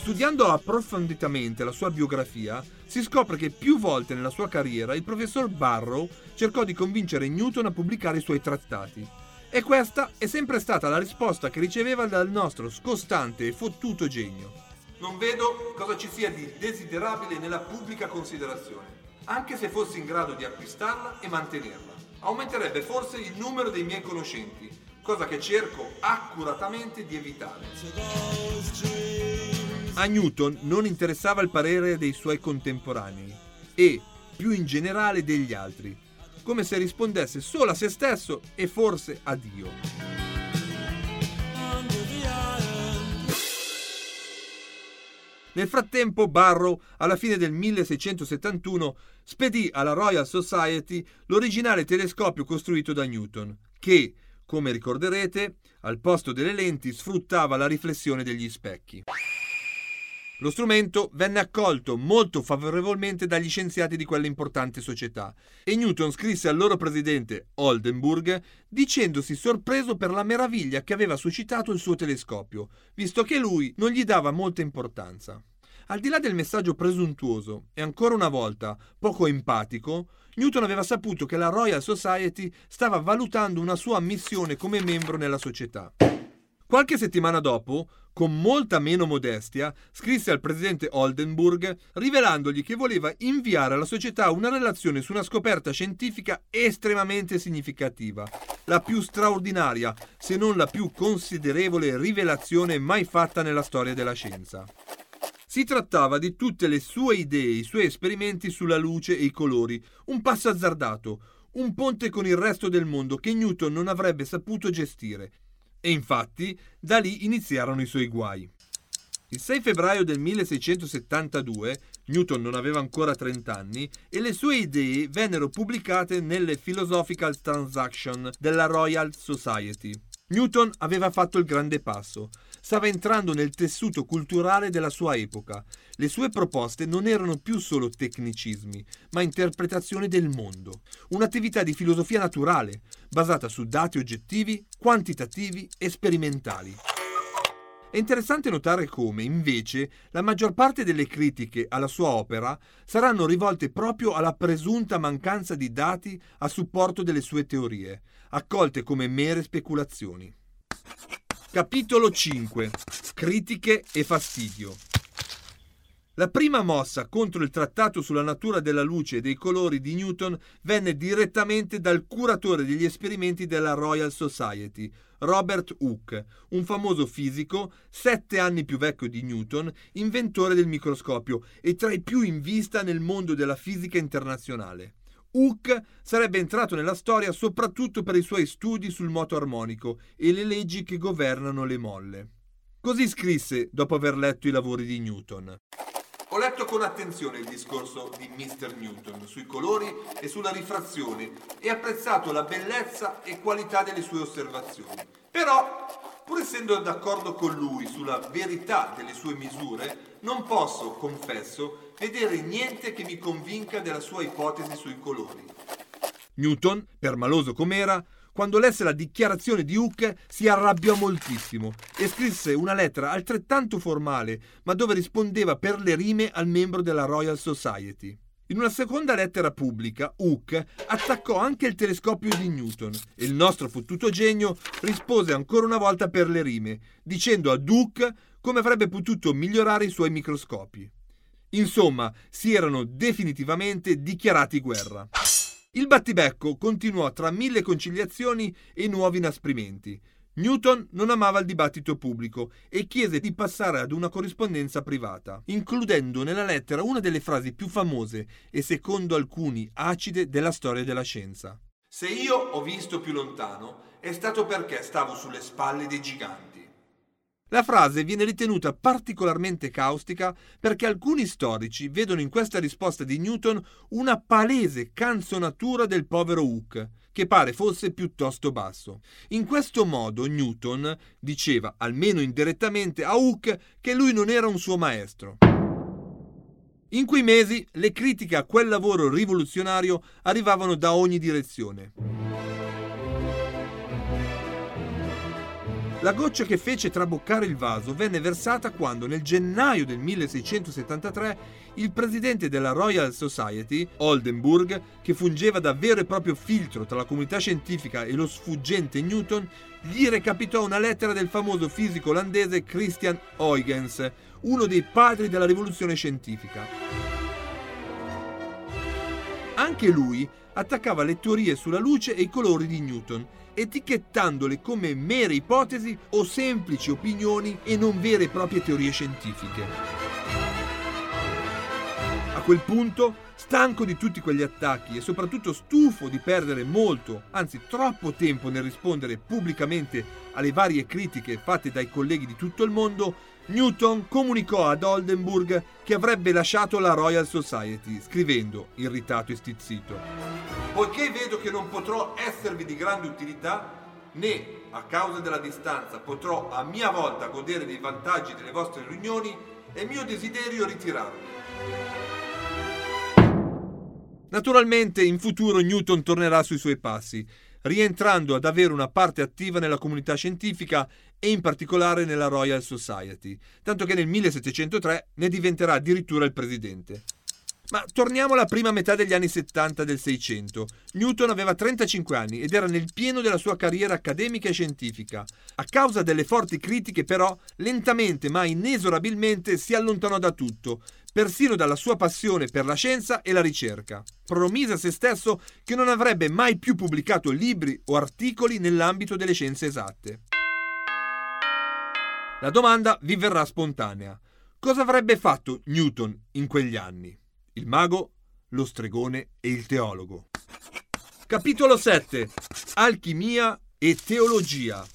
Studiando approfonditamente la sua biografia, si scopre che più volte nella sua carriera il professor Barrow cercò di convincere Newton a pubblicare i suoi trattati. E questa è sempre stata la risposta che riceveva dal nostro scostante e fottuto genio. Non vedo cosa ci sia di desiderabile nella pubblica considerazione, anche se fossi in grado di acquistarla e mantenerla. Aumenterebbe forse il numero dei miei conoscenti, cosa che cerco accuratamente di evitare. A Newton non interessava il parere dei suoi contemporanei e, più in generale, degli altri, come se rispondesse solo a se stesso e forse a Dio. Nel frattempo Barrow, alla fine del 1671, spedì alla Royal Society l'originale telescopio costruito da Newton, che, come ricorderete, al posto delle lenti sfruttava la riflessione degli specchi. Lo strumento venne accolto molto favorevolmente dagli scienziati di quella importante società e Newton scrisse al loro presidente Oldenburg dicendosi sorpreso per la meraviglia che aveva suscitato il suo telescopio, visto che lui non gli dava molta importanza. Al di là del messaggio presuntuoso e ancora una volta poco empatico, Newton aveva saputo che la Royal Society stava valutando una sua ammissione come membro nella società. Qualche settimana dopo, con molta meno modestia, scrisse al presidente Oldenburg rivelandogli che voleva inviare alla società una relazione su una scoperta scientifica estremamente significativa, la più straordinaria, se non la più considerevole rivelazione mai fatta nella storia della scienza. Si trattava di tutte le sue idee, i suoi esperimenti sulla luce e i colori, un passo azzardato, un ponte con il resto del mondo che Newton non avrebbe saputo gestire e infatti da lì iniziarono i suoi guai. Il 6 febbraio del 1672 Newton non aveva ancora 30 anni e le sue idee vennero pubblicate nelle Philosophical Transactions della Royal Society. Newton aveva fatto il grande passo, stava entrando nel tessuto culturale della sua epoca. Le sue proposte non erano più solo tecnicismi, ma interpretazione del mondo, un'attività di filosofia naturale, basata su dati oggettivi, quantitativi e sperimentali. È interessante notare come, invece, la maggior parte delle critiche alla sua opera saranno rivolte proprio alla presunta mancanza di dati a supporto delle sue teorie, accolte come mere speculazioni. Capitolo 5 Critiche e fastidio la prima mossa contro il trattato sulla natura della luce e dei colori di Newton venne direttamente dal curatore degli esperimenti della Royal Society, Robert Hooke, un famoso fisico, sette anni più vecchio di Newton, inventore del microscopio e tra i più in vista nel mondo della fisica internazionale. Hooke sarebbe entrato nella storia soprattutto per i suoi studi sul moto armonico e le leggi che governano le molle. Così scrisse dopo aver letto i lavori di Newton. Ho letto con attenzione il discorso di Mr. Newton sui colori e sulla rifrazione e apprezzato la bellezza e qualità delle sue osservazioni. Però, pur essendo d'accordo con lui sulla verità delle sue misure, non posso, confesso, vedere niente che mi convinca della sua ipotesi sui colori. Newton, permaloso com'era, quando lesse la dichiarazione di Hooke si arrabbiò moltissimo e scrisse una lettera altrettanto formale, ma dove rispondeva per le rime al membro della Royal Society. In una seconda lettera pubblica, Hooke attaccò anche il telescopio di Newton e il nostro fottuto genio rispose ancora una volta per le rime, dicendo a Hooke come avrebbe potuto migliorare i suoi microscopi. Insomma, si erano definitivamente dichiarati guerra. Il battibecco continuò tra mille conciliazioni e nuovi inasprimenti. Newton non amava il dibattito pubblico e chiese di passare ad una corrispondenza privata, includendo nella lettera una delle frasi più famose e secondo alcuni acide della storia della scienza. Se io ho visto più lontano è stato perché stavo sulle spalle dei giganti. La frase viene ritenuta particolarmente caustica perché alcuni storici vedono in questa risposta di Newton una palese canzonatura del povero Hooke, che pare fosse piuttosto basso. In questo modo Newton diceva, almeno indirettamente, a Hooke che lui non era un suo maestro. In quei mesi le critiche a quel lavoro rivoluzionario arrivavano da ogni direzione. La goccia che fece traboccare il vaso venne versata quando nel gennaio del 1673 il presidente della Royal Society, Oldenburg, che fungeva da vero e proprio filtro tra la comunità scientifica e lo sfuggente Newton, gli recapitò una lettera del famoso fisico olandese Christian Huygens, uno dei padri della rivoluzione scientifica. Anche lui attaccava le teorie sulla luce e i colori di Newton etichettandole come mere ipotesi o semplici opinioni e non vere e proprie teorie scientifiche. A quel punto, stanco di tutti quegli attacchi e soprattutto stufo di perdere molto, anzi troppo tempo nel rispondere pubblicamente alle varie critiche fatte dai colleghi di tutto il mondo, Newton comunicò ad Oldenburg che avrebbe lasciato la Royal Society, scrivendo, irritato e stizzito poiché vedo che non potrò esservi di grande utilità, né a causa della distanza potrò a mia volta godere dei vantaggi delle vostre riunioni, è mio desiderio ritirarmi. Naturalmente in futuro Newton tornerà sui suoi passi, rientrando ad avere una parte attiva nella comunità scientifica e in particolare nella Royal Society, tanto che nel 1703 ne diventerà addirittura il presidente. Ma torniamo alla prima metà degli anni 70 del 600. Newton aveva 35 anni ed era nel pieno della sua carriera accademica e scientifica. A causa delle forti critiche, però, lentamente ma inesorabilmente si allontanò da tutto, persino dalla sua passione per la scienza e la ricerca. Promise a se stesso che non avrebbe mai più pubblicato libri o articoli nell'ambito delle scienze esatte. La domanda vi verrà spontanea. Cosa avrebbe fatto Newton in quegli anni? il mago, lo stregone e il teologo. Capitolo 7. Alchimia e teologia.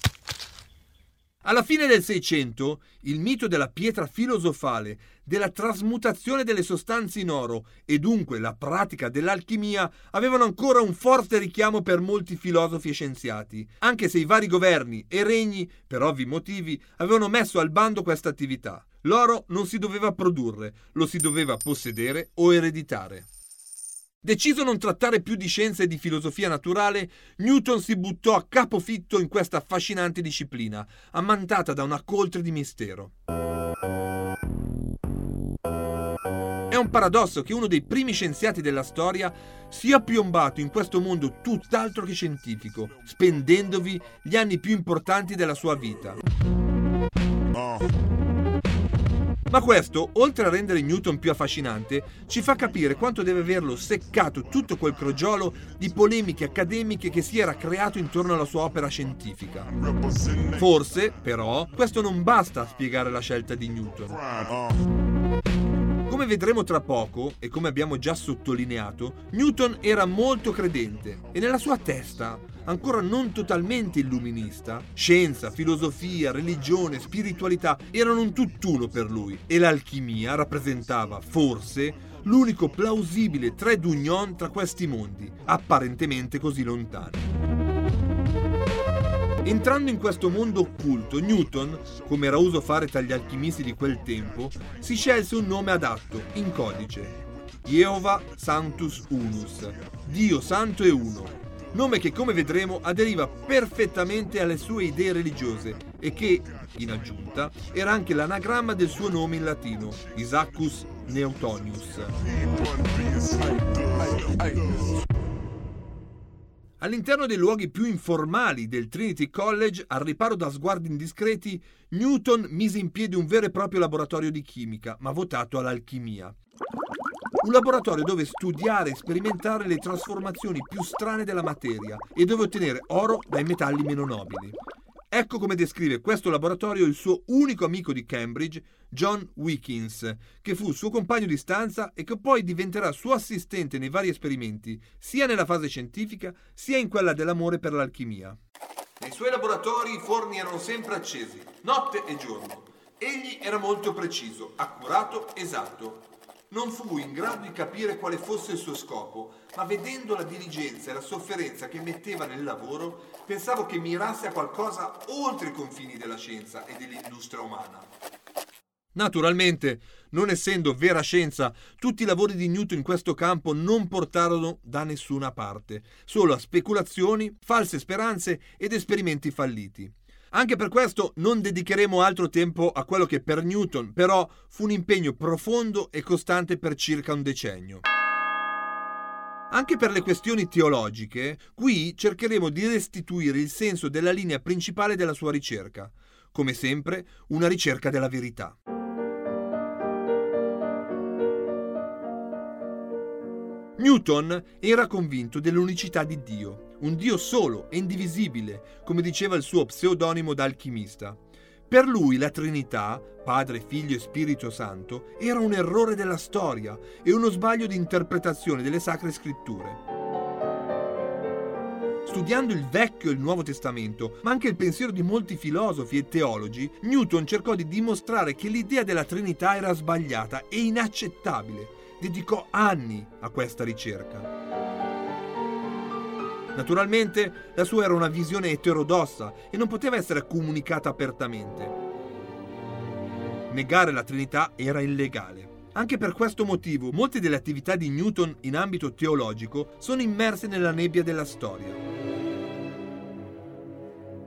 Alla fine del Seicento, il mito della pietra filosofale, della trasmutazione delle sostanze in oro e dunque la pratica dell'alchimia avevano ancora un forte richiamo per molti filosofi e scienziati, anche se i vari governi e regni, per ovvi motivi, avevano messo al bando questa attività. L'oro non si doveva produrre, lo si doveva possedere o ereditare. Deciso a non trattare più di scienza e di filosofia naturale, Newton si buttò a capofitto in questa affascinante disciplina, ammantata da una coltre di mistero. È un paradosso che uno dei primi scienziati della storia sia piombato in questo mondo tutt'altro che scientifico, spendendovi gli anni più importanti della sua vita. Ma questo, oltre a rendere Newton più affascinante, ci fa capire quanto deve averlo seccato tutto quel crogiolo di polemiche accademiche che si era creato intorno alla sua opera scientifica. Forse, però, questo non basta a spiegare la scelta di Newton. Come vedremo tra poco, e come abbiamo già sottolineato, Newton era molto credente e nella sua testa ancora non totalmente illuminista, scienza, filosofia, religione, spiritualità erano un tutt'uno per lui e l'alchimia rappresentava, forse, l'unico plausibile trade union tra questi mondi, apparentemente così lontani. Entrando in questo mondo occulto, Newton, come era uso fare tra gli alchimisti di quel tempo, si scelse un nome adatto, in codice. Jehovah Sanctus Unus, Dio Santo e Uno, nome che come vedremo aderiva perfettamente alle sue idee religiose e che, in aggiunta, era anche l'anagramma del suo nome in latino, Isaacus Neutonius. All'interno dei luoghi più informali del Trinity College, al riparo da sguardi indiscreti, Newton mise in piedi un vero e proprio laboratorio di chimica, ma votato all'alchimia. Un laboratorio dove studiare e sperimentare le trasformazioni più strane della materia e dove ottenere oro dai metalli meno nobili. Ecco come descrive questo laboratorio il suo unico amico di Cambridge, John Wickins, che fu suo compagno di stanza e che poi diventerà suo assistente nei vari esperimenti, sia nella fase scientifica sia in quella dell'amore per l'alchimia. Nei suoi laboratori i forni erano sempre accesi, notte e giorno. Egli era molto preciso, accurato, esatto non fu in grado di capire quale fosse il suo scopo, ma vedendo la diligenza e la sofferenza che metteva nel lavoro, pensavo che mirasse a qualcosa oltre i confini della scienza e dell'industria umana. Naturalmente, non essendo vera scienza, tutti i lavori di Newton in questo campo non portarono da nessuna parte, solo a speculazioni, false speranze ed esperimenti falliti. Anche per questo non dedicheremo altro tempo a quello che per Newton però fu un impegno profondo e costante per circa un decennio. Anche per le questioni teologiche, qui cercheremo di restituire il senso della linea principale della sua ricerca, come sempre una ricerca della verità. Newton era convinto dell'unicità di Dio un Dio solo e indivisibile, come diceva il suo pseudonimo d'alchimista. Per lui la Trinità, Padre, Figlio e Spirito Santo, era un errore della storia e uno sbaglio di interpretazione delle sacre scritture. Studiando il Vecchio e il Nuovo Testamento, ma anche il pensiero di molti filosofi e teologi, Newton cercò di dimostrare che l'idea della Trinità era sbagliata e inaccettabile. Dedicò anni a questa ricerca. Naturalmente la sua era una visione eterodossa e non poteva essere comunicata apertamente. Negare la Trinità era illegale. Anche per questo motivo molte delle attività di Newton in ambito teologico sono immerse nella nebbia della storia.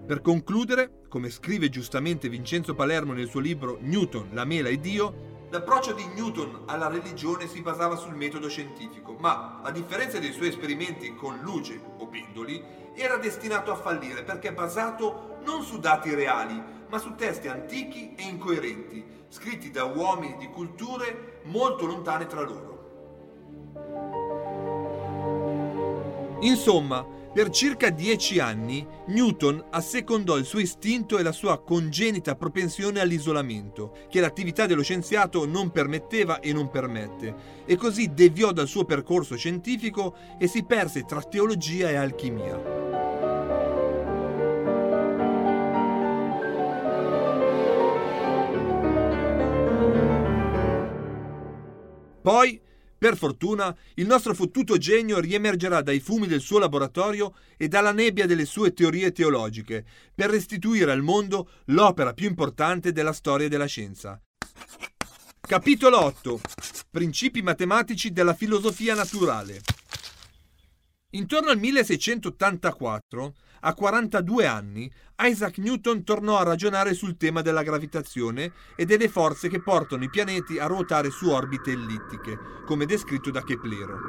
Per concludere, come scrive giustamente Vincenzo Palermo nel suo libro Newton, la mela e Dio, L'approccio di Newton alla religione si basava sul metodo scientifico, ma a differenza dei suoi esperimenti con luce o pendoli, era destinato a fallire perché basato non su dati reali, ma su testi antichi e incoerenti, scritti da uomini di culture molto lontane tra loro. Insomma, per circa dieci anni Newton assecondò il suo istinto e la sua congenita propensione all'isolamento, che l'attività dello scienziato non permetteva e non permette, e così deviò dal suo percorso scientifico e si perse tra teologia e alchimia. Poi per fortuna, il nostro fottuto genio riemergerà dai fumi del suo laboratorio e dalla nebbia delle sue teorie teologiche, per restituire al mondo l'opera più importante della storia della scienza. Capitolo 8. Principi matematici della filosofia naturale. Intorno al 1684, a 42 anni, Isaac Newton tornò a ragionare sul tema della gravitazione e delle forze che portano i pianeti a ruotare su orbite ellittiche, come descritto da Keplero.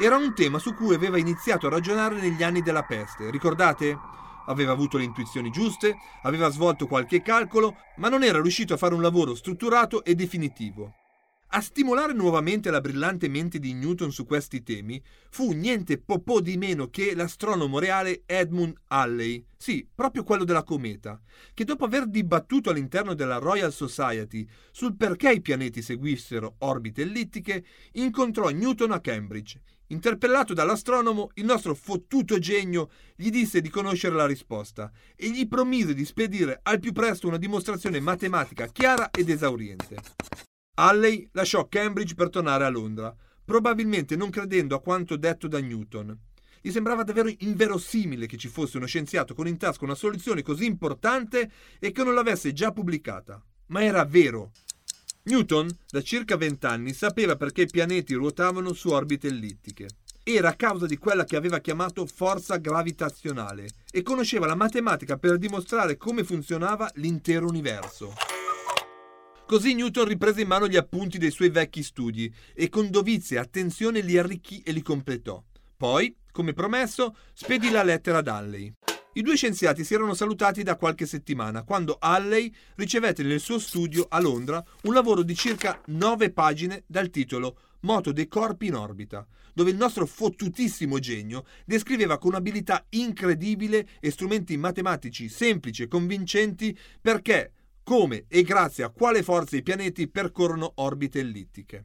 Era un tema su cui aveva iniziato a ragionare negli anni della peste, ricordate? Aveva avuto le intuizioni giuste, aveva svolto qualche calcolo, ma non era riuscito a fare un lavoro strutturato e definitivo. A stimolare nuovamente la brillante mente di Newton su questi temi fu niente po' di meno che l'astronomo reale Edmund Halley, sì, proprio quello della cometa, che dopo aver dibattuto all'interno della Royal Society sul perché i pianeti seguissero orbite ellittiche, incontrò Newton a Cambridge. Interpellato dall'astronomo, il nostro fottuto genio gli disse di conoscere la risposta e gli promise di spedire al più presto una dimostrazione matematica chiara ed esauriente. Halley lasciò Cambridge per tornare a Londra, probabilmente non credendo a quanto detto da Newton. Gli sembrava davvero inverosimile che ci fosse uno scienziato con in tasca una soluzione così importante e che non l'avesse già pubblicata. Ma era vero. Newton, da circa vent'anni, sapeva perché i pianeti ruotavano su orbite ellittiche. Era a causa di quella che aveva chiamato forza gravitazionale e conosceva la matematica per dimostrare come funzionava l'intero universo. Così Newton riprese in mano gli appunti dei suoi vecchi studi e con dovizia e attenzione li arricchì e li completò. Poi, come promesso, spedì la lettera ad Halley. I due scienziati si erano salutati da qualche settimana quando Halley ricevette nel suo studio a Londra un lavoro di circa nove pagine dal titolo Moto dei corpi in orbita, dove il nostro fottutissimo genio descriveva con abilità incredibile e strumenti matematici semplici e convincenti perché come e grazie a quale forza i pianeti percorrono orbite ellittiche.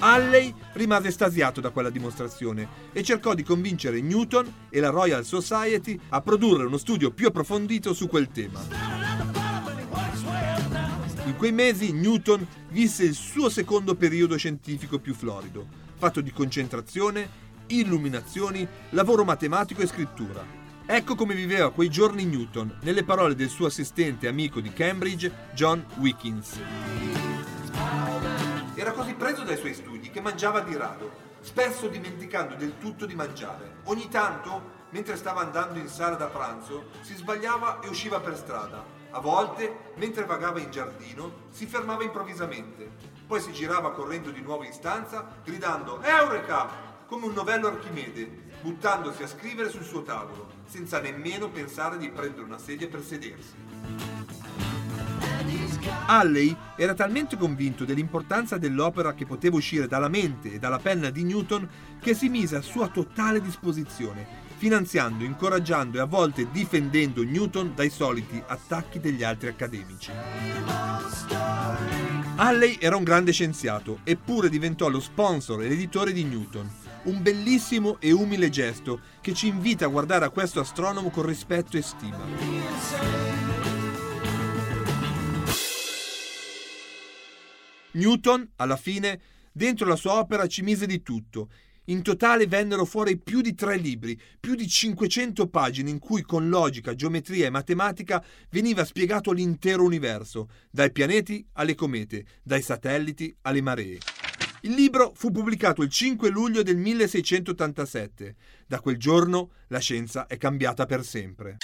Halley rimase estasiato da quella dimostrazione e cercò di convincere Newton e la Royal Society a produrre uno studio più approfondito su quel tema. In quei mesi Newton visse il suo secondo periodo scientifico più florido, fatto di concentrazione, illuminazioni, lavoro matematico e scrittura. Ecco come viveva quei giorni Newton, nelle parole del suo assistente e amico di Cambridge, John Wickins. Era così preso dai suoi studi che mangiava di rado, spesso dimenticando del tutto di mangiare. Ogni tanto, mentre stava andando in sala da pranzo, si sbagliava e usciva per strada. A volte, mentre vagava in giardino, si fermava improvvisamente. Poi si girava correndo di nuovo in stanza, gridando Eureka! come un novello Archimede, buttandosi a scrivere sul suo tavolo, senza nemmeno pensare di prendere una sedia per sedersi. Halley era talmente convinto dell'importanza dell'opera che poteva uscire dalla mente e dalla penna di Newton che si mise a sua totale disposizione, finanziando, incoraggiando e a volte difendendo Newton dai soliti attacchi degli altri accademici. Halley era un grande scienziato, eppure diventò lo sponsor e l'editore di Newton, un bellissimo e umile gesto che ci invita a guardare a questo astronomo con rispetto e stima. Newton, alla fine, dentro la sua opera ci mise di tutto. In totale vennero fuori più di tre libri, più di 500 pagine in cui con logica, geometria e matematica veniva spiegato l'intero universo, dai pianeti alle comete, dai satelliti alle maree. Il libro fu pubblicato il 5 luglio del 1687. Da quel giorno la scienza è cambiata per sempre.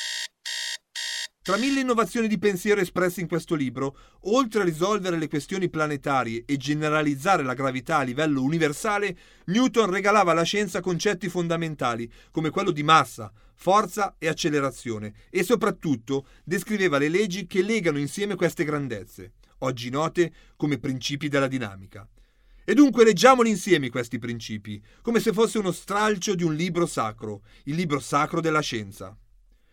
Tra mille innovazioni di pensiero espresse in questo libro, oltre a risolvere le questioni planetarie e generalizzare la gravità a livello universale, Newton regalava alla scienza concetti fondamentali come quello di massa, forza e accelerazione e soprattutto descriveva le leggi che legano insieme queste grandezze, oggi note come principi della dinamica. E dunque leggiamoli insieme questi principi, come se fosse uno stralcio di un libro sacro, il libro sacro della scienza.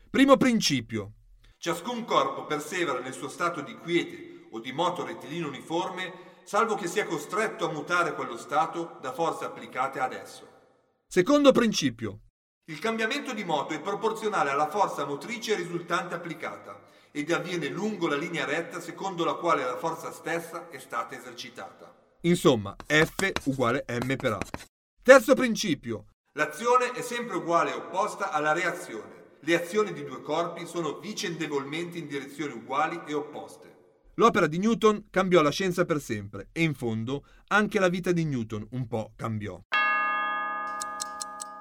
Primo principio. Ciascun corpo persevera nel suo stato di quiete o di moto rettilino uniforme, salvo che sia costretto a mutare quello stato da forze applicate ad esso. Secondo principio. Il cambiamento di moto è proporzionale alla forza motrice risultante applicata ed avviene lungo la linea retta secondo la quale la forza stessa è stata esercitata. Insomma, F uguale M per A. Terzo principio. L'azione è sempre uguale e opposta alla reazione. Le azioni di due corpi sono vicendevolmente in direzioni uguali e opposte. L'opera di Newton cambiò la scienza per sempre e in fondo anche la vita di Newton un po' cambiò.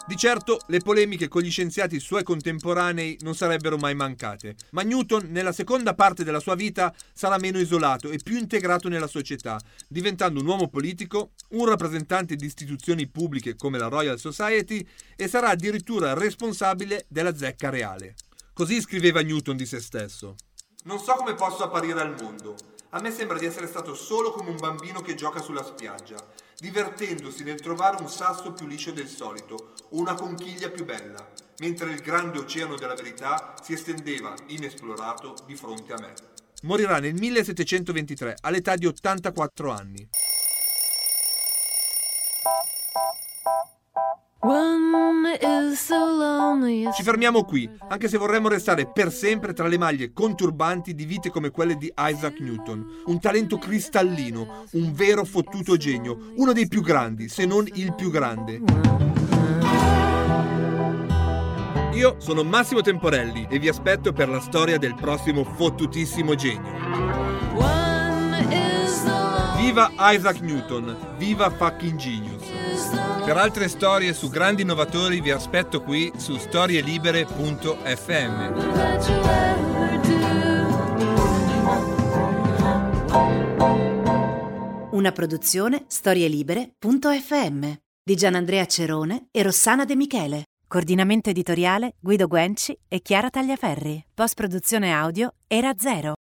Di certo le polemiche con gli scienziati suoi contemporanei non sarebbero mai mancate, ma Newton nella seconda parte della sua vita sarà meno isolato e più integrato nella società, diventando un uomo politico, un rappresentante di istituzioni pubbliche come la Royal Society e sarà addirittura responsabile della zecca reale. Così scriveva Newton di se stesso. Non so come posso apparire al mondo. A me sembra di essere stato solo come un bambino che gioca sulla spiaggia, divertendosi nel trovare un sasso più liscio del solito o una conchiglia più bella, mentre il grande oceano della verità si estendeva inesplorato di fronte a me. Morirà nel 1723 all'età di 84 anni. Ci fermiamo qui, anche se vorremmo restare per sempre tra le maglie conturbanti di vite come quelle di Isaac Newton. Un talento cristallino, un vero fottuto genio, uno dei più grandi, se non il più grande. Io sono Massimo Temporelli e vi aspetto per la storia del prossimo fottutissimo genio. Viva Isaac Newton, viva fucking genius. Per altre storie su grandi innovatori vi aspetto qui su storielibere.fm. Una produzione storielibere.fm di Gianandrea Cerone e Rossana De Michele. Coordinamento editoriale Guido Guenci e Chiara Tagliaferri. Post produzione audio Era Zero.